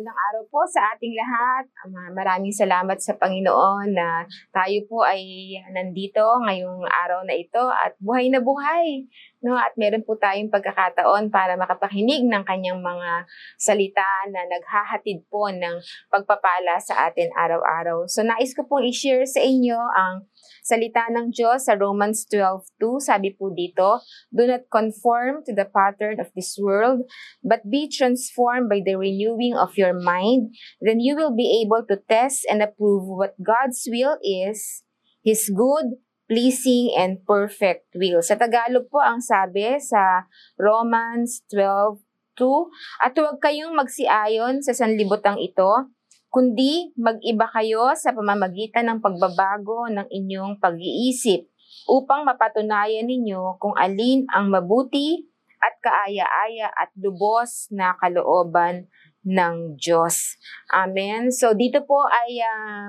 Magandang araw po sa ating lahat. Ma- Maraming salamat sa Panginoon na tayo po ay nandito ngayong araw na ito at buhay na buhay. No? At meron po tayong pagkakataon para makapakinig ng kanyang mga salita na naghahatid po ng pagpapala sa atin araw-araw. So nais ko pong i-share sa inyo ang salita ng Diyos sa Romans 12.2. Sabi po dito, Do not conform to the pattern of this world, but be transformed by the renewing of your mind, then you will be able to test and approve what God's will is, His good, pleasing, and perfect will. Sa Tagalog po ang sabi sa Romans 12.2, At huwag kayong magsiayon sa sanlibutang ito, kundi mag-iba kayo sa pamamagitan ng pagbabago ng inyong pag-iisip upang mapatunayan ninyo kung alin ang mabuti at kaaya-aya at lubos na kalooban ng Diyos. Amen. So dito po ay uh,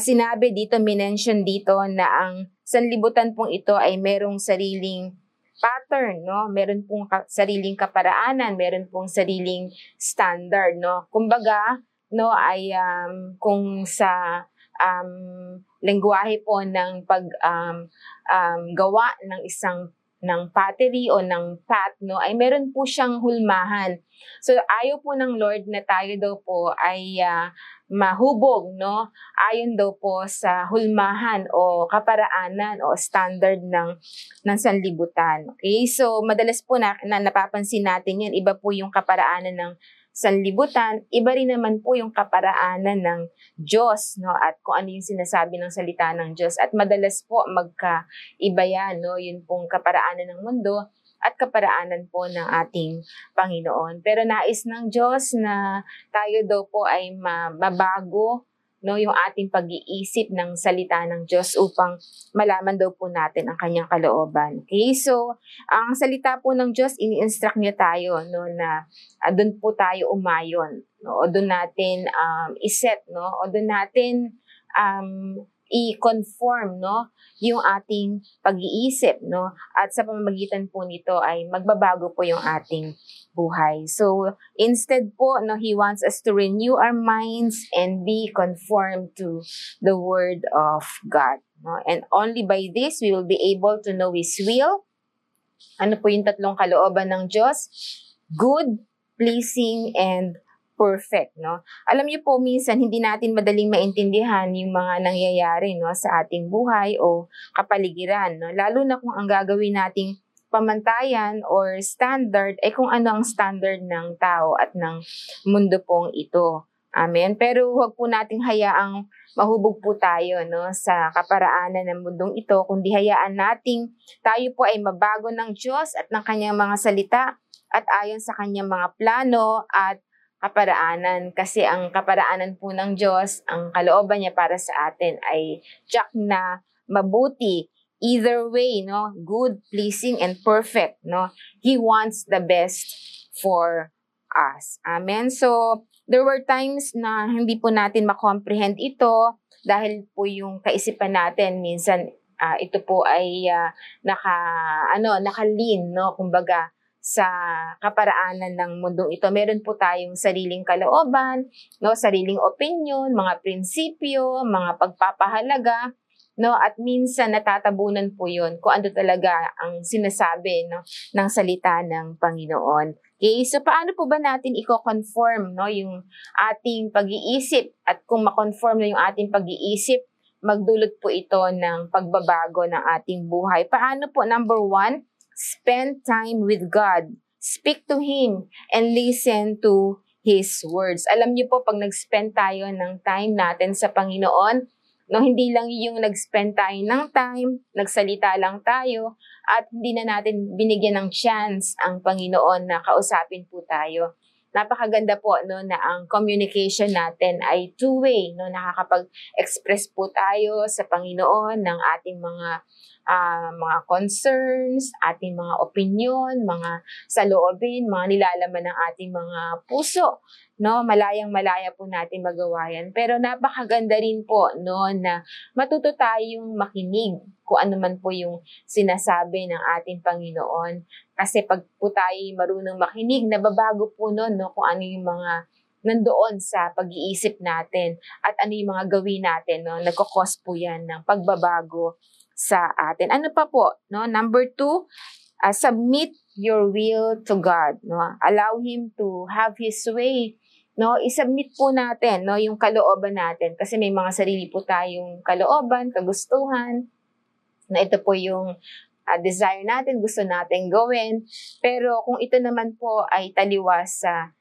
sinabi dito, minention dito na ang sanlibutan pong ito ay merong sariling pattern, no? Meron pong ka- sariling kaparaanan, meron pong sariling standard, no? Kumbaga, no, ay um, kung sa um, lengguwahe po ng pag um, um, gawa ng isang ng pottery o ng pat, no, ay meron po siyang hulmahan. So, ayaw po ng Lord na tayo daw po ay uh, mahubog, no? Ayon daw po sa hulmahan o kaparaanan o standard ng, ng sanlibutan. Okay? So, madalas po na, na napapansin natin yan, iba po yung kaparaanan ng sanlibutan, iba rin naman po yung kaparaanan ng Diyos, no? At kung ano yung sinasabi ng salita ng Diyos. At madalas po magkaiba yan, no? Yun pong kaparaanan ng mundo at kaparaanan po ng ating Panginoon. Pero nais ng Diyos na tayo daw po ay mababago no yung ating pag-iisip ng salita ng Diyos upang malaman daw po natin ang kanyang kalooban. Okay? So, ang salita po ng Diyos ini-instruct niya tayo no na uh, doon po tayo umayon, no? O doon natin um, iset, no? O doon natin um, i-conform no yung ating pag-iisip no? At sa pamamagitan po nito ay magbabago po yung ating buhay. So instead po no he wants us to renew our minds and be conformed to the word of God no? And only by this we will be able to know his will. Ano po yung tatlong kalooban ng Diyos? Good pleasing and perfect, no? Alam niyo po, minsan hindi natin madaling maintindihan yung mga nangyayari, no, sa ating buhay o kapaligiran, no? Lalo na kung ang gagawin nating pamantayan or standard ay kung ano ang standard ng tao at ng mundo pong ito. Amen. Pero huwag po nating hayaang mahubog po tayo no sa kaparaanan ng mundong ito kundi hayaan nating tayo po ay mabago ng Diyos at ng kanyang mga salita at ayon sa kanyang mga plano at kaparaanan kasi ang kaparaanan po ng Diyos, ang kalooban niya para sa atin ay tiyak na mabuti. Either way, no, good, pleasing, and perfect, no. He wants the best for us. Amen. So, there were times na hindi po natin makomprehend ito dahil po yung kaisipan natin minsan uh, ito po ay uh, naka ano nakalin no kumbaga sa kaparaanan ng mundong ito. Meron po tayong sariling kalooban, no, sariling opinion, mga prinsipyo, mga pagpapahalaga, no, at minsan natatabunan po 'yon kung ano talaga ang sinasabi no ng salita ng Panginoon. Okay, so paano po ba natin i-conform no yung ating pag-iisip at kung ma-conform na yung ating pag-iisip, magdulot po ito ng pagbabago ng ating buhay. Paano po? Number one, spend time with God. Speak to Him and listen to His words. Alam niyo po, pag nag-spend tayo ng time natin sa Panginoon, no, hindi lang yung nag-spend tayo ng time, nagsalita lang tayo, at hindi na natin binigyan ng chance ang Panginoon na kausapin po tayo. Napakaganda po no na ang communication natin ay two-way no nakakapag-express po tayo sa Panginoon ng ating mga ah, mga concerns, ating mga opinion, mga saloobin, mga nilalaman ng ating mga puso. No, malayang malaya po natin magawa yan. Pero napakaganda rin po no na matuto tayong makinig kung ano man po yung sinasabi ng ating Panginoon. Kasi pag po tayo marunong makinig, nababago po no, no kung ano yung mga nandoon sa pag-iisip natin at ano yung mga gawin natin. No? Nagkakos po yan ng pagbabago sa atin. Ano pa po? No? Number two, uh, submit your will to God. No? Allow Him to have His way. No, isubmit po natin no yung kalooban natin kasi may mga sarili po tayong kalooban, kagustuhan na ito po yung uh, desire natin, gusto natin gawin. Pero kung ito naman po ay taliwas sa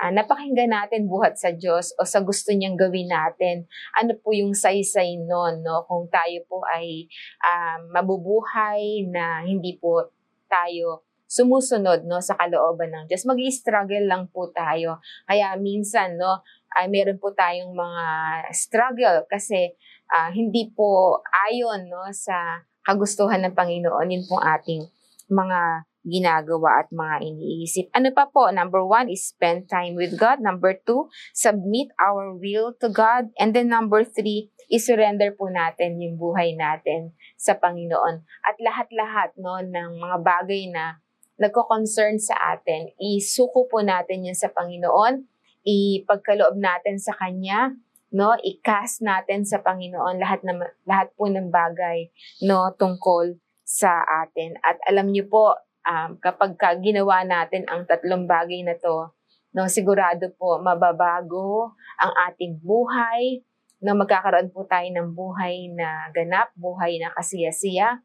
uh, napakinggan natin buhat sa Diyos o sa gusto niyang gawin natin. Ano po yung saysay nun, no? Kung tayo po ay um, mabubuhay na hindi po tayo sumusunod no sa kalooban ng Diyos. Magi-struggle lang po tayo. Kaya minsan no ay meron po tayong mga struggle kasi uh, hindi po ayon no sa kagustuhan ng Panginoon yun pong ating mga ginagawa at mga iniisip. Ano pa po? Number one is spend time with God. Number two, submit our will to God. And then number three, isurrender po natin yung buhay natin sa Panginoon. At lahat-lahat no, ng mga bagay na nagko-concern sa atin, isuko po natin yan sa Panginoon, ipagkaloob natin sa Kanya, no, i-cast natin sa Panginoon lahat na lahat po ng bagay no tungkol sa atin. At alam niyo po, um, kapag ka ginawa natin ang tatlong bagay na to, no, sigurado po mababago ang ating buhay, no, magkakaroon po tayo ng buhay na ganap, buhay na kasiyasiya,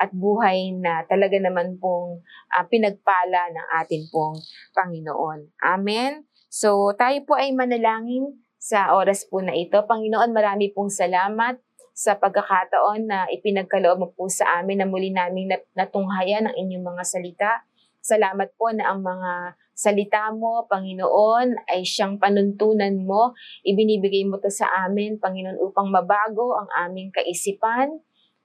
at buhay na talaga naman pong uh, pinagpala ng atin pong Panginoon. Amen? So, tayo po ay manalangin sa oras po na ito. Panginoon, marami pong salamat sa pagkakataon na ipinagkaloob mo po sa amin na muli naming natunghayan ang inyong mga salita. Salamat po na ang mga salita mo, Panginoon, ay siyang panuntunan mo. Ibinibigay mo to sa amin, Panginoon, upang mabago ang aming kaisipan,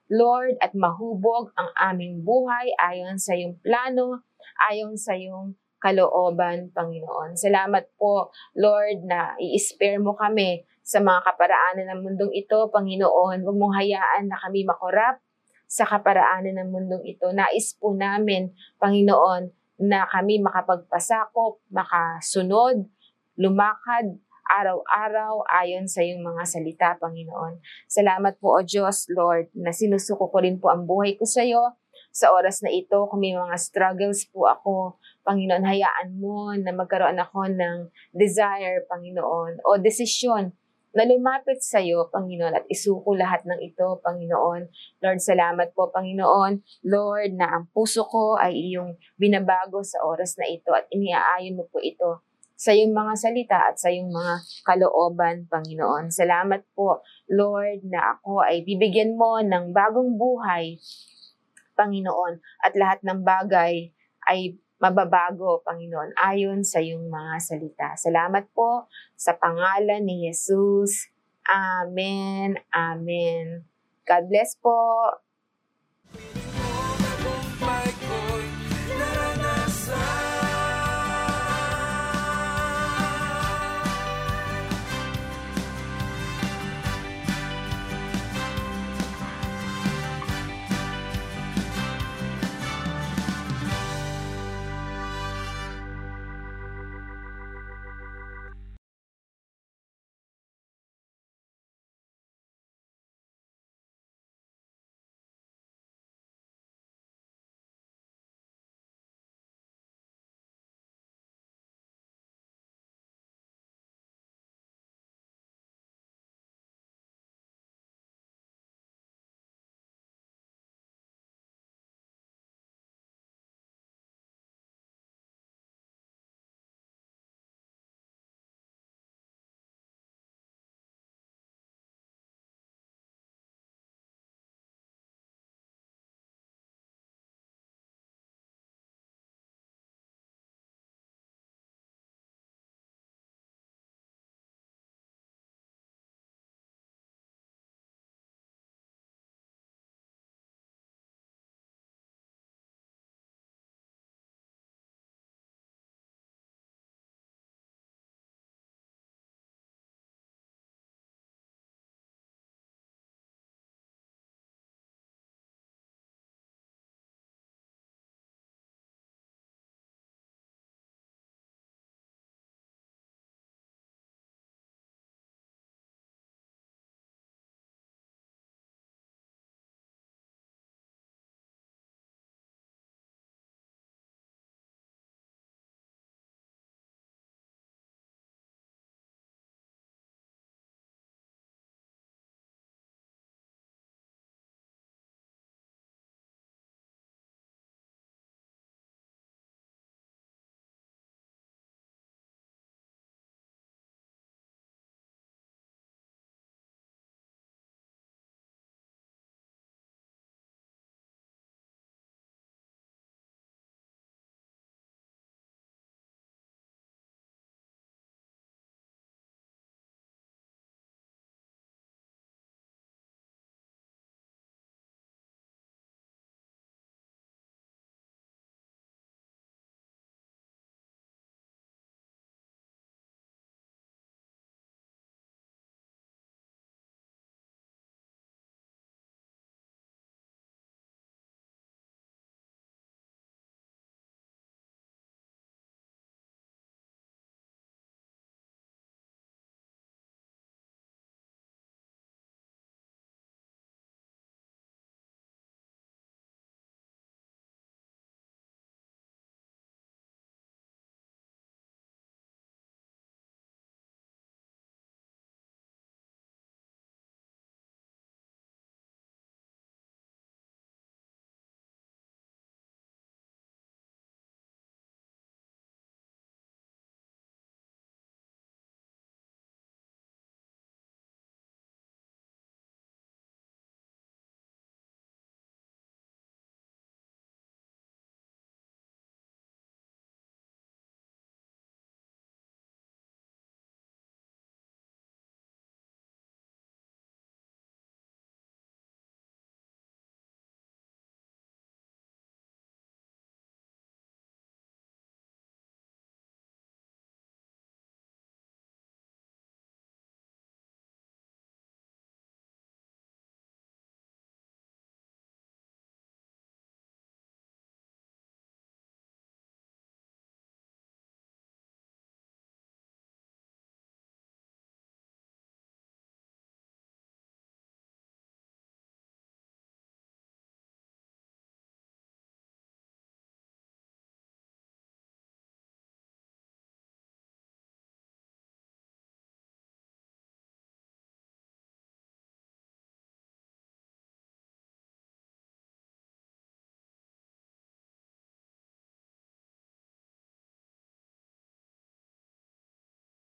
Lord, at mahubog ang aming buhay ayon sa iyong plano, ayon sa iyong kalooban, Panginoon. Salamat po, Lord, na i-spare mo kami sa mga kaparaanan ng mundong ito, Panginoon. Huwag mong hayaan na kami makorap sa kaparaanan ng mundong ito. Nais po namin, Panginoon, na kami makapagpasakop, makasunod, lumakad araw-araw ayon sa iyong mga salita, Panginoon. Salamat po, O Diyos, Lord, na sinusuko ko rin po ang buhay ko sa iyo sa oras na ito. Kung may mga struggles po ako, Panginoon, hayaan mo na magkaroon ako ng desire, Panginoon, o desisyon na lumapit sa iyo, Panginoon, at isuko lahat ng ito, Panginoon. Lord, salamat po, Panginoon. Lord, na ang puso ko ay iyong binabago sa oras na ito at iniaayon mo po ito sa iyong mga salita at sa iyong mga kalooban, Panginoon. Salamat po, Lord, na ako ay bibigyan mo ng bagong buhay, Panginoon, at lahat ng bagay ay mababago, Panginoon, ayon sa iyong mga salita. Salamat po sa pangalan ni Jesus. Amen. Amen. God bless po.